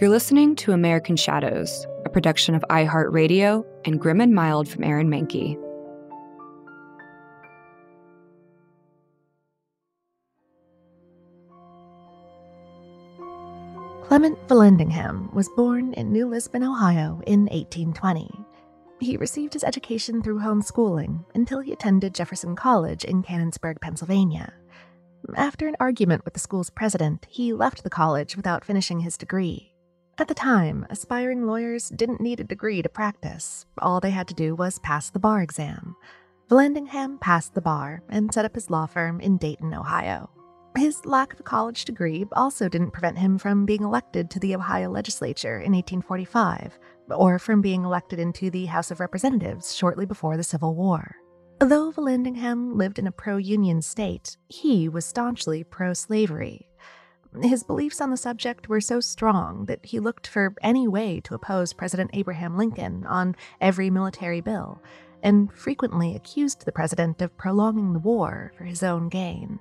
You're listening to American Shadows, a production of iHeartRadio and Grim and Mild from Aaron Mahnke. Clement Vallandigham was born in New Lisbon, Ohio in 1820. He received his education through homeschooling until he attended Jefferson College in Canonsburg, Pennsylvania. After an argument with the school's president, he left the college without finishing his degree. At the time, aspiring lawyers didn't need a degree to practice. All they had to do was pass the bar exam. Vallandigham passed the bar and set up his law firm in Dayton, Ohio. His lack of a college degree also didn't prevent him from being elected to the Ohio legislature in 1845, or from being elected into the House of Representatives shortly before the Civil War. Though Vallandigham lived in a pro Union state, he was staunchly pro slavery. His beliefs on the subject were so strong that he looked for any way to oppose President Abraham Lincoln on every military bill, and frequently accused the president of prolonging the war for his own gain.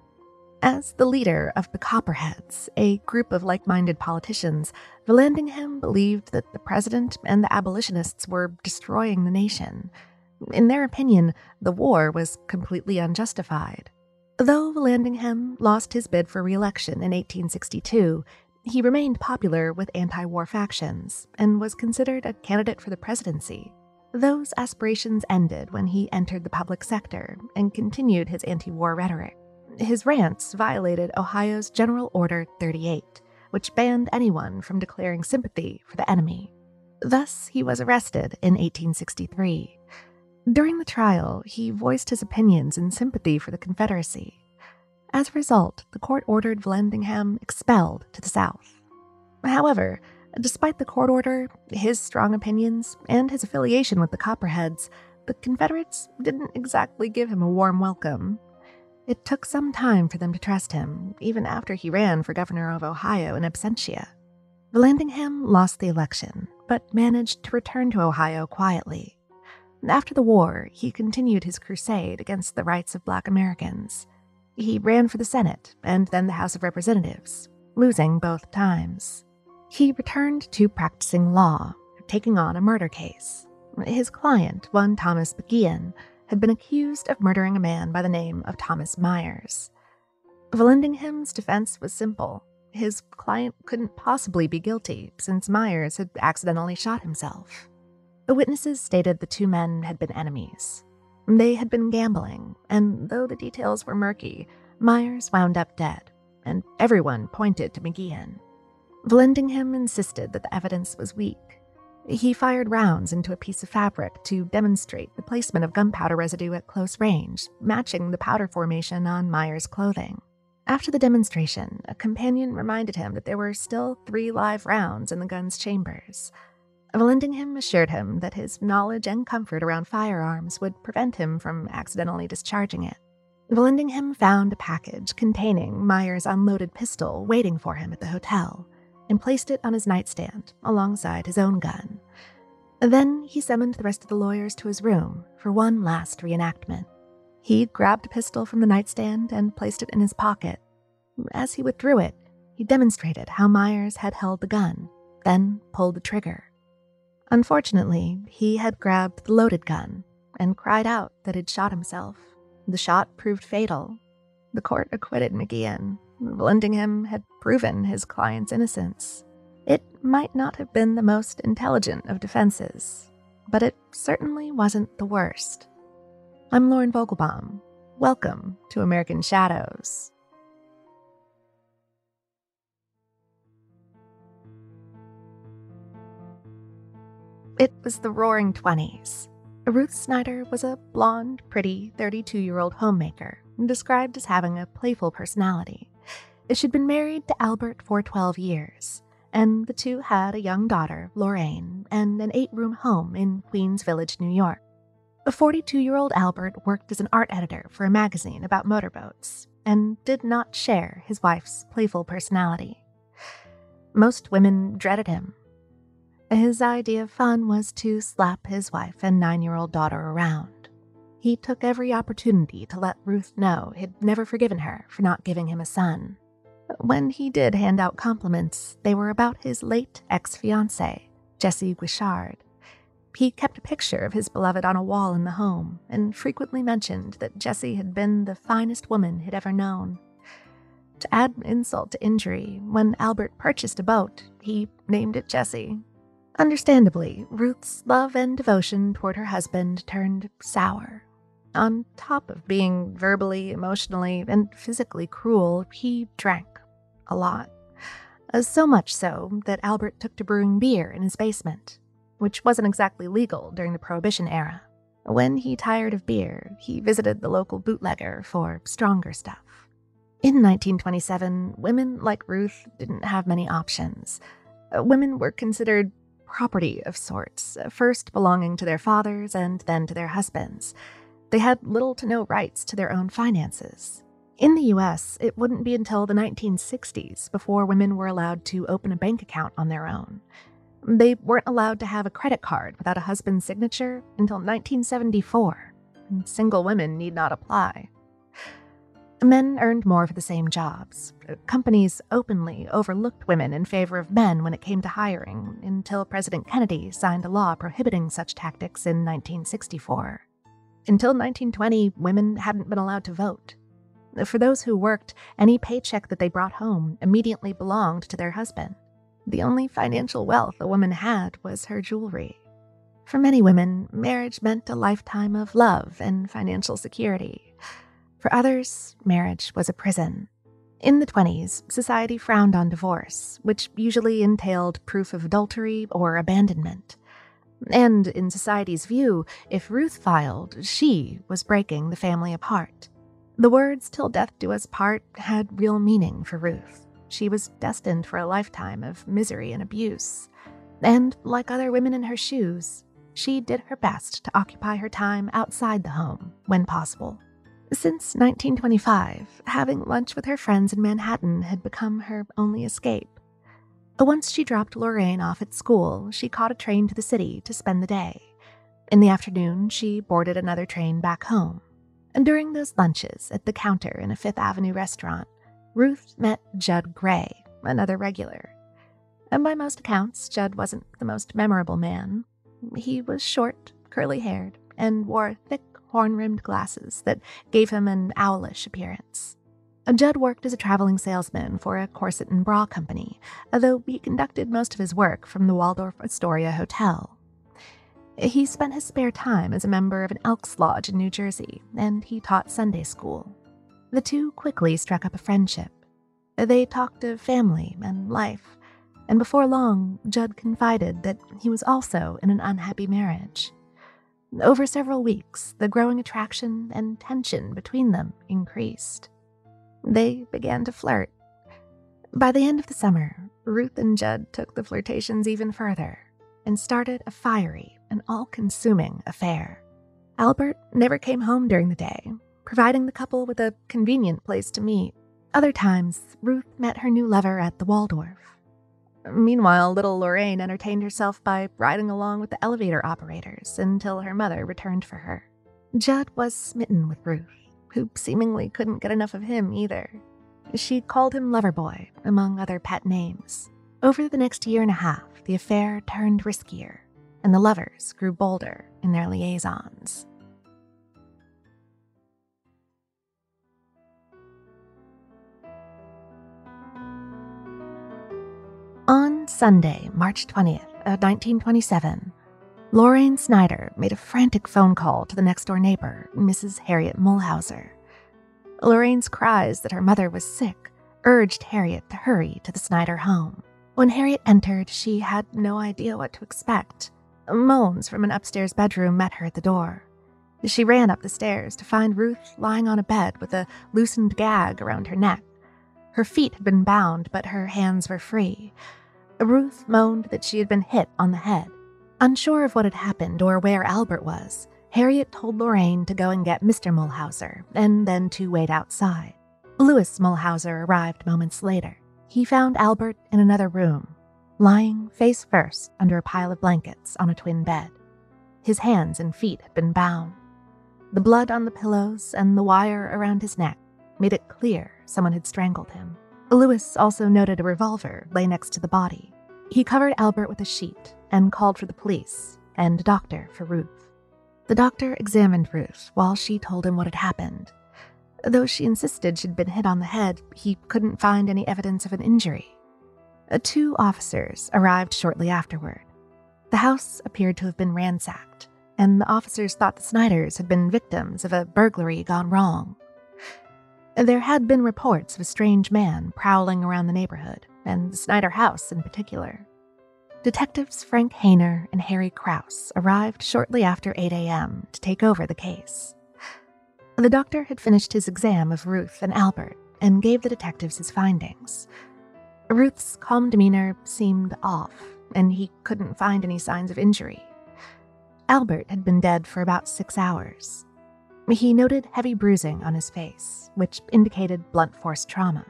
As the leader of the Copperheads, a group of like minded politicians, Vallandigham believed that the president and the abolitionists were destroying the nation. In their opinion, the war was completely unjustified. Though Vallandigham lost his bid for re election in 1862, he remained popular with anti war factions and was considered a candidate for the presidency. Those aspirations ended when he entered the public sector and continued his anti war rhetoric. His rants violated Ohio's General Order 38, which banned anyone from declaring sympathy for the enemy. Thus, he was arrested in 1863. During the trial, he voiced his opinions in sympathy for the Confederacy. As a result, the court ordered Vallandigham expelled to the South. However, despite the court order, his strong opinions, and his affiliation with the Copperheads, the Confederates didn't exactly give him a warm welcome. It took some time for them to trust him, even after he ran for governor of Ohio in absentia. Vallandigham lost the election, but managed to return to Ohio quietly. After the war, he continued his crusade against the rights of black Americans. He ran for the Senate and then the House of Representatives, losing both times. He returned to practicing law, taking on a murder case. His client, one Thomas McGehan, had been accused of murdering a man by the name of Thomas Myers. Vallandigham's defense was simple. His client couldn't possibly be guilty since Myers had accidentally shot himself. The witnesses stated the two men had been enemies. They had been gambling, and though the details were murky, Myers wound up dead, and everyone pointed to McGehan. Vallandigham insisted that the evidence was weak. He fired rounds into a piece of fabric to demonstrate the placement of gunpowder residue at close range, matching the powder formation on Myers' clothing. After the demonstration, a companion reminded him that there were still three live rounds in the gun's chambers. Vallandigham assured him that his knowledge and comfort around firearms would prevent him from accidentally discharging it. Vallandigham found a package containing Myers' unloaded pistol waiting for him at the hotel and placed it on his nightstand alongside his own gun. Then he summoned the rest of the lawyers to his room for one last reenactment. He grabbed a pistol from the nightstand and placed it in his pocket. As he withdrew it, he demonstrated how Myers had held the gun, then pulled the trigger. Unfortunately, he had grabbed the loaded gun and cried out that he'd shot himself. The shot proved fatal. The court acquitted McGehan. Vallandigham had proven his client's innocence. It might not have been the most intelligent of defenses, but it certainly wasn't the worst. I'm Lauren Vogelbaum. Welcome to American Shadows. It was the roaring 20s. Ruth Snyder was a blonde, pretty 32 year old homemaker, described as having a playful personality. She'd been married to Albert for 12 years, and the two had a young daughter, Lorraine, and an eight room home in Queens Village, New York. The 42 year old Albert worked as an art editor for a magazine about motorboats and did not share his wife's playful personality. Most women dreaded him his idea of fun was to slap his wife and nine year old daughter around. He took every opportunity to let Ruth know he'd never forgiven her for not giving him a son. When he did hand out compliments, they were about his late ex fiancee, Jessie Guichard. He kept a picture of his beloved on a wall in the home and frequently mentioned that Jessie had been the finest woman he'd ever known. To add insult to injury, when Albert purchased a boat, he named it Jessie Understandably, Ruth's love and devotion toward her husband turned sour. On top of being verbally, emotionally, and physically cruel, he drank a lot. Uh, so much so that Albert took to brewing beer in his basement, which wasn't exactly legal during the Prohibition era. When he tired of beer, he visited the local bootlegger for stronger stuff. In 1927, women like Ruth didn't have many options. Uh, women were considered property of sorts, uh, first belonging to their fathers and then to their husbands. They had little to no rights to their own finances. In the US, it wouldn't be until the 1960s before women were allowed to open a bank account on their own. They weren't allowed to have a credit card without a husband's signature until 1974. Single women need not apply. Men earned more for the same jobs. Companies openly overlooked women in favor of men when it came to hiring, until President Kennedy signed a law prohibiting such tactics in 1964. Until 1920, women hadn't been allowed to vote. For those who worked, any paycheck that they brought home immediately belonged to their husband. The only financial wealth a woman had was her jewelry. For many women, marriage meant a lifetime of love and financial security. For others, marriage was a prison. In the 20s, society frowned on divorce, which usually entailed proof of adultery or abandonment. And in society's view, if Ruth filed, she was breaking the family apart. The words, till death do us part, had real meaning for Ruth. She was destined for a lifetime of misery and abuse. And, like other women in her shoes, she did her best to occupy her time outside the home when possible. Since 1925, having lunch with her friends in Manhattan had become her only escape. Once she dropped Lorraine off at school, she caught a train to the city to spend the day. In the afternoon, she boarded another train back home. And during those lunches at the counter in a Fifth Avenue restaurant, Ruth met Judd Gray, another regular. And by most accounts, Judd wasn't the most memorable man. He was short, curly haired, and wore thick horn rimmed glasses that gave him an owlish appearance. Judd worked as a traveling salesman for a corset and bra company, though he conducted most of his work from the Waldorf Astoria Hotel. He spent his spare time as a member of an Elks Lodge in New Jersey, and he taught Sunday school. The two quickly struck up a friendship. They talked of family and life, and before long, Judd confided that he was also in an unhappy marriage. Over several weeks, the growing attraction and tension between them increased. They began to flirt. By the end of the summer, Ruth and Judd took the flirtations even further and started a fiery and all consuming affair. Albert never came home during the day. providing the couple with a convenient place to meet. Other times, Ruth met her new lover at the Waldorf. Meanwhile, little Lorraine entertained herself by riding along with the elevator operators until her mother returned for her. Judd was smitten with Ruth, who seemingly couldn't get enough of him either. She called him Loverboy, among other pet names. Over the next year and a half, the affair turned riskier, and the lovers grew bolder in their liaisons. On Sunday, March 20th, 1927, uh, Lorraine Snyder made a frantic phone call to the next door neighbor, Mrs. Harriet Mulhauser. Lorraine's cries that her mother was sick urged Harriet to hurry to the Snyder home. When Harriet entered, she had no idea what to expect. Moans from an upstairs bedroom met her at the door. She ran up the stairs to find Ruth lying on a bed with a loosened gag around her neck. Her feet had been bound, but her hands were free. Ruth moaned that she had been hit on the head. Unsure of what had happened or where Albert was, Harriet told Lorraine to go and get Mr. Mulhauser and then to wait outside. Louis Mulhauser arrived moments later. He found Albert in another room, lying face first under a pile of blankets on a twin bed. His hands and feet had been bound. The blood on the pillows and the wire around his neck made it clear someone had strangled him. Louis also noted a revolver lay next to the body. He covered Albert with a sheet and called for the police and a doctor for Ruth. The doctor examined Ruth while she told him what had happened. Though she insisted she'd been hit on the head, he couldn't find any evidence of an injury. Uh, two officers arrived shortly afterward. The house appeared to have been ransacked, and the officers thought the Snyders had been victims of a burglary gone wrong. There had been reports of a strange man prowling around the neighborhood, and the Snyder house in particular. Detectives Frank Hayner and Harry Kraus arrived shortly after 8 a.m. to take over the case. The doctor had finished his exam of Ruth and Albert and gave the detectives his findings. Ruth's calm demeanor seemed off, and he couldn't find any signs of injury. Albert had been dead for about six hours. He noted heavy bruising on his face, which indicated blunt force trauma.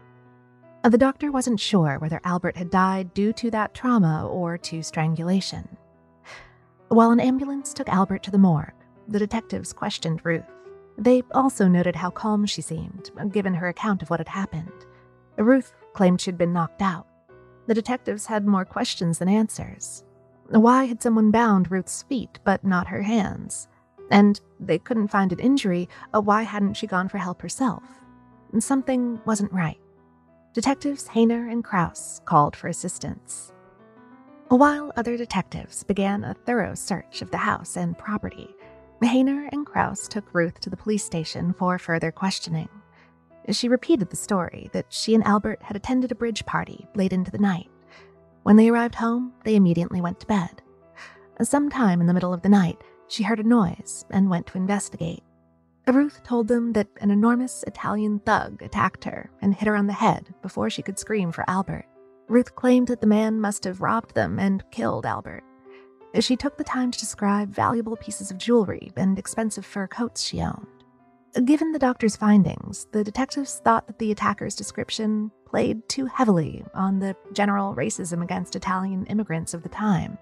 The doctor wasn't sure whether Albert had died due to that trauma or to strangulation. While an ambulance took Albert to the morgue, the detectives questioned Ruth. They also noted how calm she seemed, given her account of what had happened. Ruth claimed she'd been knocked out. The detectives had more questions than answers. Why had someone bound Ruth's feet but not her hands? And they couldn't find an injury, uh, why hadn't she gone for help herself? Something wasn't right. Detectives Hayner and Kraus called for assistance. While other detectives began a thorough search of the house and property, Hayner and Kraus took Ruth to the police station for further questioning. She repeated the story that she and Albert had attended a bridge party late into the night. When they arrived home, they immediately went to bed. Sometime in the middle of the night, she heard a noise and went to investigate. Ruth told them that an enormous Italian thug attacked her and hit her on the head before she could scream for Albert. Ruth claimed that the man must have robbed them and killed Albert. She took the time to describe valuable pieces of jewelry and expensive fur coats she owned. Given the doctor's findings, the detectives thought that the attacker's description played too heavily on the general racism against Italian immigrants of the time,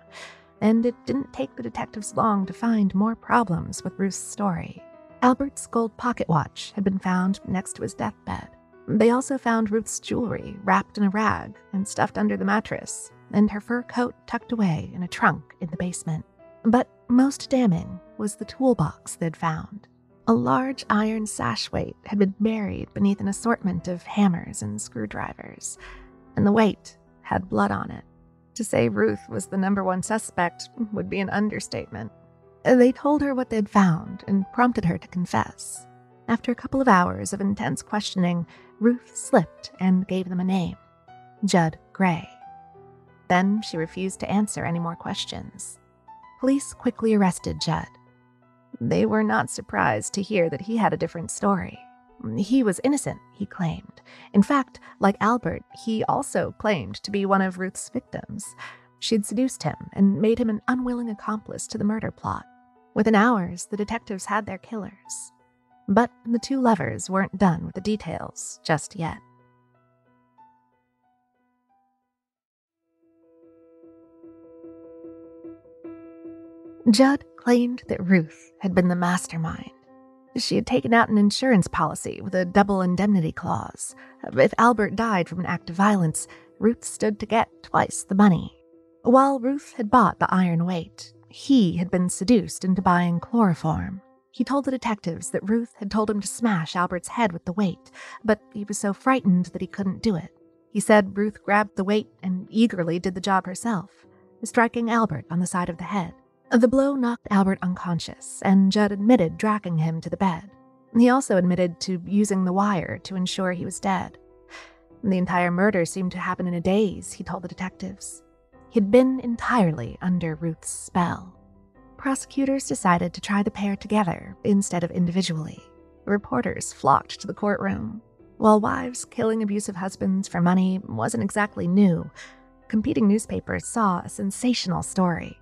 and it didn't take the detectives long to find more problems with Ruth's story. Albert's gold pocket watch had been found next to his deathbed. They also found Ruth's jewelry wrapped in a rag and stuffed under the mattress, and her fur coat tucked away in a trunk in the basement. But most damning was the toolbox they'd found. A large iron sash weight had been buried beneath an assortment of hammers and screwdrivers, and the weight had blood on it. To say Ruth was the number one suspect would be an understatement. They told her what they'd found and prompted her to confess. After a couple of hours of intense questioning, Ruth slipped and gave them a name Judd Gray. Then she refused to answer any more questions. Police quickly arrested Judd. They were not surprised to hear that he had a different story. He was innocent, he claimed. In fact, like Albert, he also claimed to be one of Ruth's victims. She'd seduced him and made him an unwilling accomplice to the murder plot. Within hours, the detectives had their killers. But the two lovers weren't done with the details just yet. Judd claimed that Ruth had been the mastermind. She had taken out an insurance policy with a double indemnity clause. If Albert died from an act of violence, Ruth stood to get twice the money. While Ruth had bought the iron weight, he had been seduced into buying chloroform. He told the detectives that Ruth had told him to smash Albert's head with the weight, but he was so frightened that he couldn't do it. He said Ruth grabbed the weight and eagerly did the job herself, striking Albert on the side of the head. The blow knocked Albert unconscious, and Judd admitted dragging him to the bed. He also admitted to using the wire to ensure he was dead. The entire murder seemed to happen in a daze, he told the detectives. He'd been entirely under Ruth's spell. Prosecutors decided to try the pair together instead of individually. Reporters flocked to the courtroom. While wives killing abusive husbands for money wasn't exactly new, competing newspapers saw a sensational story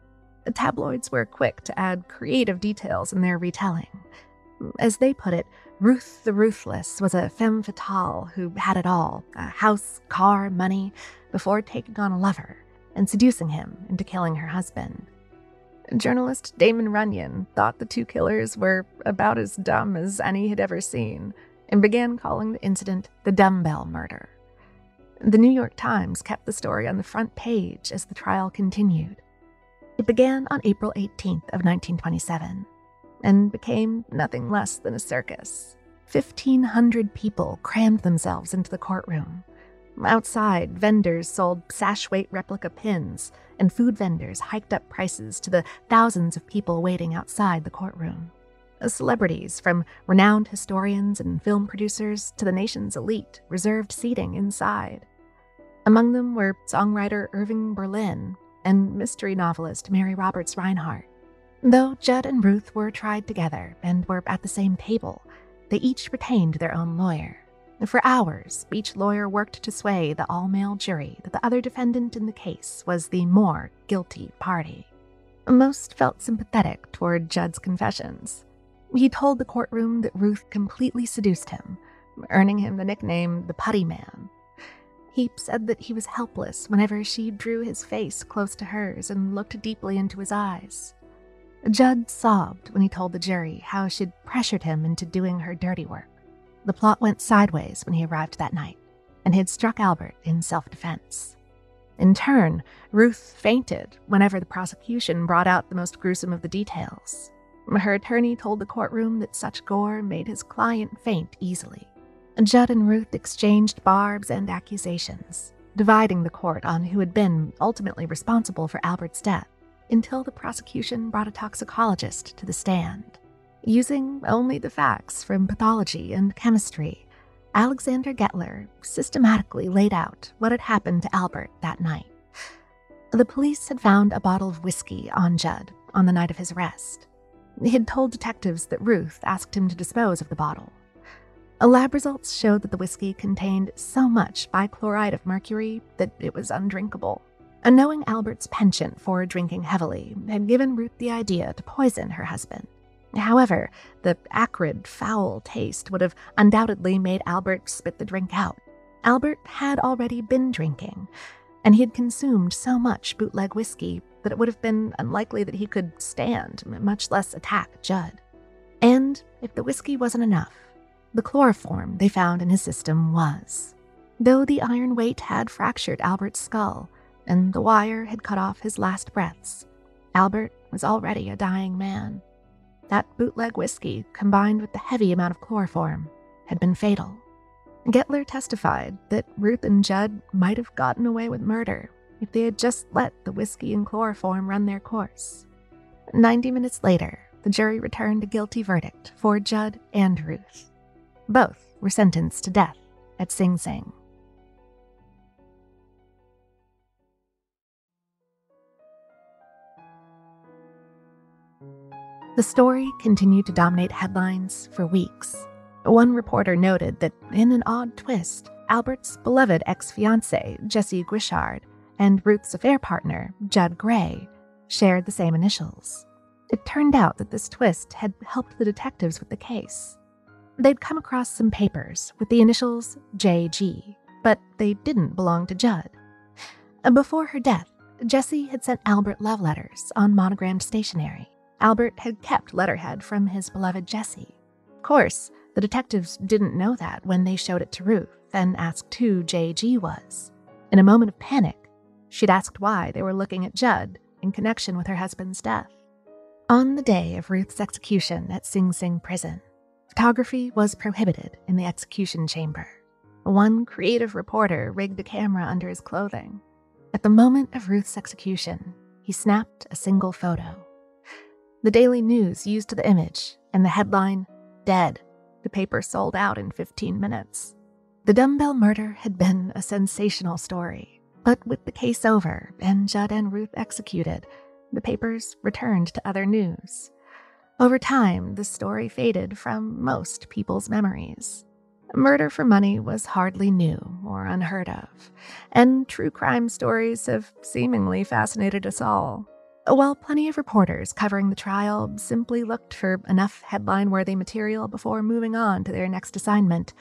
the tabloids were quick to add creative details in their retelling. As they put it, Ruth the Ruthless was a femme fatale who had it all a house, car, money before taking on a lover and seducing him into killing her husband. Journalist Damon Runyon thought the two killers were about as dumb as any had ever seen and began calling the incident the dumbbell murder. The New York Times kept the story on the front page as the trial continued. It began on April 18th of 1927 and became nothing less than a circus. 1,500 people crammed themselves into the courtroom. Outside, vendors sold sash weight replica pins, and food vendors hiked up prices to the thousands of people waiting outside the courtroom. Celebrities, from renowned historians and film producers to the nation's elite, reserved seating inside. Among them were songwriter Irving Berlin, and mystery novelist Mary Roberts Rinehart. Though Judd and Ruth were tried together and were at the same table, they each retained their own lawyer. For hours, each lawyer worked to sway the all male jury that the other defendant in the case was the more guilty party. Most felt sympathetic toward Judd's confessions. He told the courtroom that Ruth completely seduced him, earning him the nickname the Putty Man. He said that he was helpless whenever she drew his face close to hers and looked deeply into his eyes. Judd sobbed when he told the jury how she'd pressured him into doing her dirty work. The plot went sideways when he arrived that night, and he had struck Albert in self defense. In turn, Ruth fainted whenever the prosecution brought out the most gruesome of the details. Her attorney told the courtroom that such gore made his client faint easily. Judd and Ruth exchanged barbs and accusations, dividing the court on who had been ultimately responsible for Albert's death, until the prosecution brought a toxicologist to the stand. Using only the facts from pathology and chemistry, Alexander Gettler systematically laid out what had happened to Albert that night. The police had found a bottle of whiskey on Judd on the night of his arrest. He had told detectives that Ruth asked him to dispose of the bottle, Lab results showed that the whiskey contained so much bichloride of mercury that it was undrinkable. And knowing Albert's penchant for drinking heavily had given Ruth the idea to poison her husband. However, the acrid, foul taste would have undoubtedly made Albert spit the drink out. Albert had already been drinking, and he had consumed so much bootleg whiskey that it would have been unlikely that he could stand, much less attack Judd. And if the whiskey wasn't enough, the chloroform they found in his system was. Though the iron weight had fractured Albert's skull and the wire had cut off his last breaths, Albert was already a dying man. That bootleg whiskey, combined with the heavy amount of chloroform, had been fatal. Gettler testified that Ruth and Judd might have gotten away with murder if they had just let the whiskey and chloroform run their course. Ninety minutes later, the jury returned a guilty verdict for Judd and Ruth. Both were sentenced to death at Sing Sing. The story continued to dominate headlines for weeks. One reporter noted that, in an odd twist, Albert's beloved ex fiancee, Jessie Guichard, and Ruth's affair partner, Judd Gray, shared the same initials. It turned out that this twist had helped the detectives with the case. They'd come across some papers with the initials JG, but they didn't belong to Judd. Before her death, Jessie had sent Albert love letters on monogrammed stationery. Albert had kept letterhead from his beloved Jessie. Of course, the detectives didn't know that when they showed it to Ruth and asked who JG was. In a moment of panic, she'd asked why they were looking at Judd in connection with her husband's death. On the day of Ruth's execution at Sing Sing prison, photography was prohibited in the execution chamber. One creative reporter rigged a camera under his clothing. At the moment of Ruth's execution, he snapped a single photo. The Daily News used the image and the headline, Dead. The paper sold out in 15 minutes. The dumbbell murder had been a sensational story, but with the case over and Judd and Ruth executed, the papers returned to other news. Over time, the story faded from most people's memories. Murder for money was hardly new or unheard of, and true crime stories have seemingly fascinated us all. While plenty of reporters covering the trial simply looked for enough headline worthy material before moving on to their next assignment,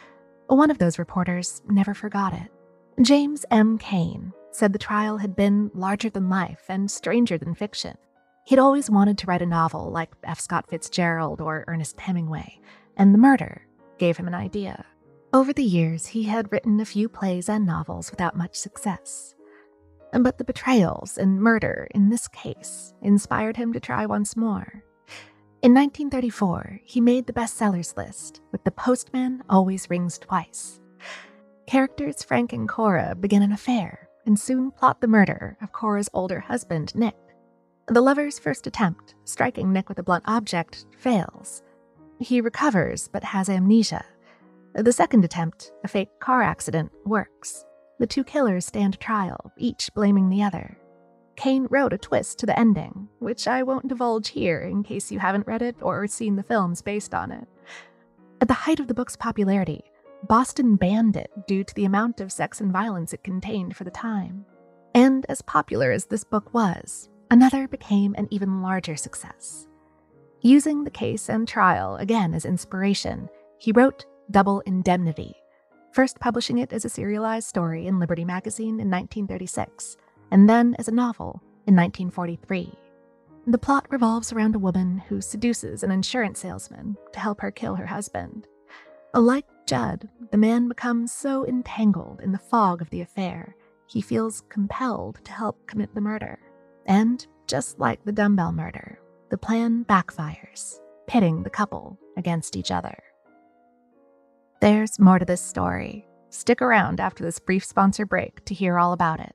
one of those reporters never forgot it. James M. Cain said the trial had been larger than life and stranger than fiction. He'd always wanted to write a novel like F. Scott Fitzgerald or Ernest Hemingway, and the murder gave him an idea. Over the years, he had written a few plays and novels without much success. But the betrayals and murder in this case inspired him to try once more. In 1934, he made the bestsellers list with The Postman Always Rings Twice. Characters Frank and Cora begin an affair and soon plot the murder of Cora's older husband, Nick. The lover's first attempt, striking Nick with a blunt object, fails. He recovers but has amnesia. The second attempt, a fake car accident, works. The two killers stand trial, each blaming the other. Cain wrote a twist to the ending, which I won't divulge here in case you haven't read it or seen the films based on it. At the height of the book's popularity, Boston banned it due to the amount of sex and violence it contained for the time. And as popular as this book was, another became an even larger success. Using the case and trial again as inspiration, he wrote Double Indemnity, first publishing it as a serialized story in Liberty magazine in 1936, and then as a novel in 1943. The plot revolves around a woman who seduces an insurance salesman to help her kill her husband. Like Judd, the man becomes so entangled in the fog of the affair, he feels compelled to help commit the murder. And just like the dumbbell murder, the plan backfires, pitting the couple against each other. There's more to this story. Stick around after this brief sponsor break to hear all about it.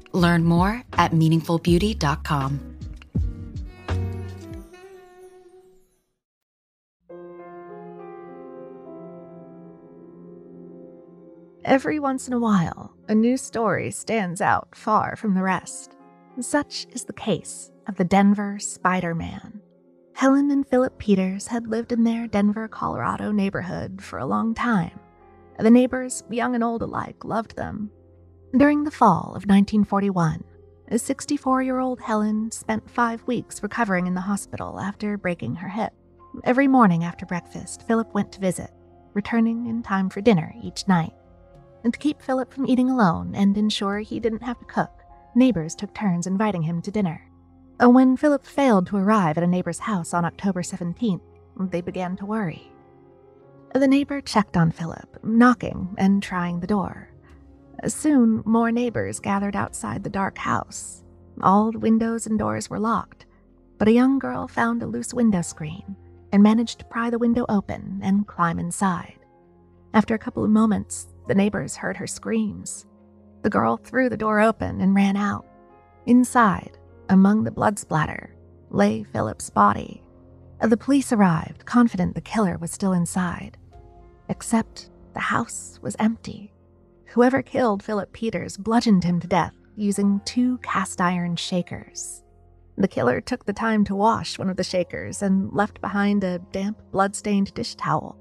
Learn more at meaningfulbeauty.com. Every once in a while, a new story stands out far from the rest. Such is the case of the Denver Spider Man. Helen and Philip Peters had lived in their Denver, Colorado neighborhood for a long time. The neighbors, young and old alike, loved them. During the fall of 1941, a 64 year old Helen spent five weeks recovering in the hospital after breaking her hip. Every morning after breakfast, Philip went to visit, returning in time for dinner each night. And to keep Philip from eating alone and ensure he didn't have to cook, neighbors took turns inviting him to dinner. Uh, When Philip failed to arrive at a neighbor's house on October 17th, they began to worry. The neighbor checked on Philip, knocking and trying the door. Soon, more neighbors gathered outside the dark house. All the windows and doors were locked, but a young girl found a loose window screen and managed to pry the window open and climb inside. After a couple of moments, the neighbors heard her screams. The girl threw the door open and ran out. Inside, among the blood splatter, lay Philip's body. The police arrived, confident the killer was still inside. Except the house was empty. Whoever killed Philip Peters bludgeoned him to death using two cast iron shakers. The killer took the time to wash one of the shakers and left behind a damp, blood-stained dish towel.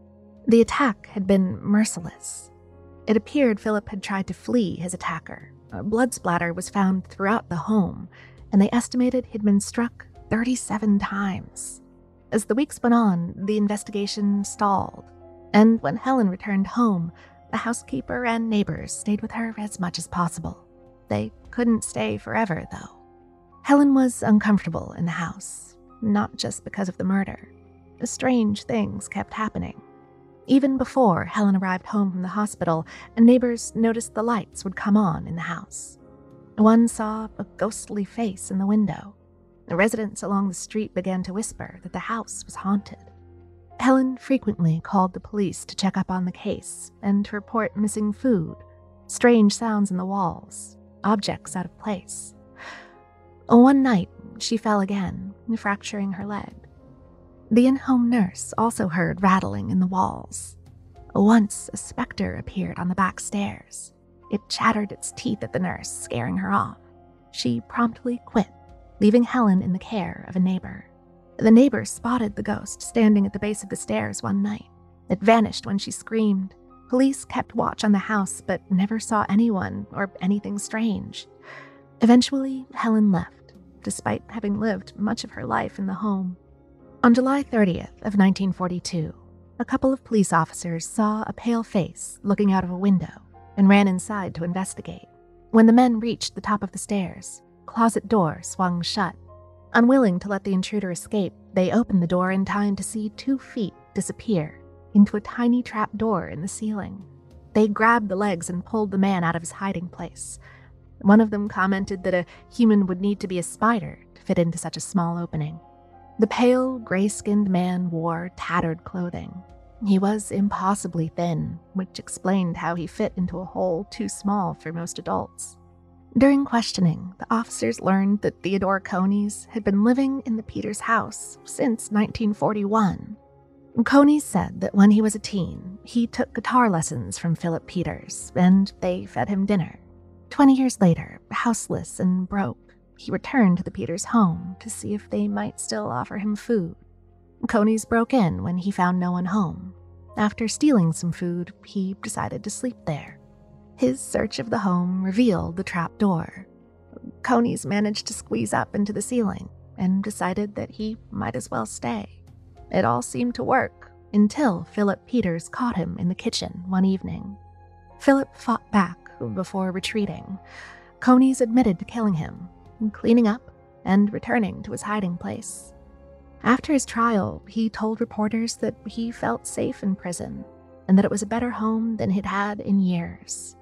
The attack had been merciless. It appeared Philip had tried to flee his attacker. A blood splatter was found throughout the home, and they estimated he'd been struck 37 times. As the weeks went on, the investigation stalled, and when Helen returned home, the housekeeper and neighbors stayed with her as much as possible. They couldn't stay forever, though. Helen was uncomfortable in the house, not just because of the murder. Strange things kept happening. Even before Helen arrived home from the hospital, neighbors noticed the lights would come on in the house. One saw a ghostly face in the window. The residents along the street began to whisper that the house was haunted. Helen frequently called the police to check up on the case and to report missing food, strange sounds in the walls, objects out of place. One night, she fell again, fracturing her leg. The in home nurse also heard rattling in the walls. Once, a specter appeared on the back stairs. It chattered its teeth at the nurse, scaring her off. She promptly quit, leaving Helen in the care of a neighbor. The neighbor spotted the ghost standing at the base of the stairs one night. It vanished when she screamed. Police kept watch on the house, but never saw anyone or anything strange. Eventually, Helen left, despite having lived much of her life in the home. On July 30th of 1942, a couple of police officers saw a pale face looking out of a window and ran inside to investigate. When the men reached the top of the stairs, closet door swung shut. Unwilling to let the intruder escape, they opened the door in time to see two feet disappear into a tiny trap door in the ceiling. They grabbed the legs and pulled the man out of his hiding place. One of them commented that a human would need to be a spider to fit into such a small opening. The pale, gray skinned man wore tattered clothing. He was impossibly thin, which explained how he fit into a hole too small for most adults. During questioning, the officers learned that Theodore Coneys had been living in the Peters house since 1941. Coneys said that when he was a teen, he took guitar lessons from Philip Peters, and they fed him dinner. Twenty years later, houseless and broke, he returned to the Peters home to see if they might still offer him food. Coneys broke in when he found no one home. After stealing some food, he decided to sleep there. His search of the home revealed the trap door. Coneys managed to squeeze up into the ceiling and decided that he might as well stay. It all seemed to work until Philip Peters caught him in the kitchen one evening. Philip fought back before retreating. Coneys admitted to killing him cleaning up, and returning to his hiding place. After his trial, he told reporters that he felt safe in prison and that it was a better home than he'd had in years.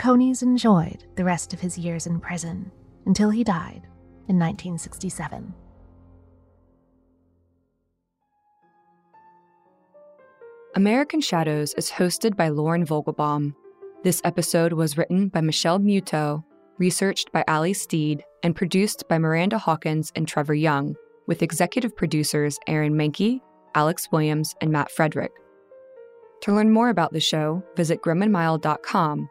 Coneys enjoyed the rest of his years in prison until he died in 1967. American Shadows is hosted by Lauren Vogelbaum. This episode was written by Michelle Muto researched by Ali Steed, and produced by Miranda Hawkins and Trevor Young, with executive producers Aaron Mahnke, Alex Williams, and Matt Frederick. To learn more about the show, visit grimandmild.com.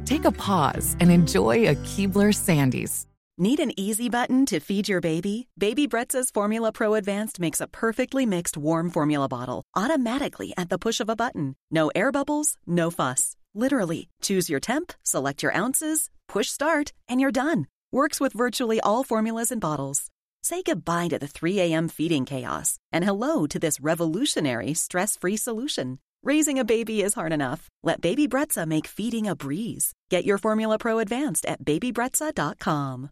Take a pause and enjoy a Keebler Sandies. Need an easy button to feed your baby? Baby Brezza's Formula Pro Advanced makes a perfectly mixed warm formula bottle automatically at the push of a button. No air bubbles, no fuss. Literally, choose your temp, select your ounces, push start, and you're done. Works with virtually all formulas and bottles. Say goodbye to the 3 a.m. feeding chaos and hello to this revolutionary stress free solution. Raising a baby is hard enough. Let Baby Brezza make feeding a breeze. Get your Formula Pro Advanced at babybrezza.com.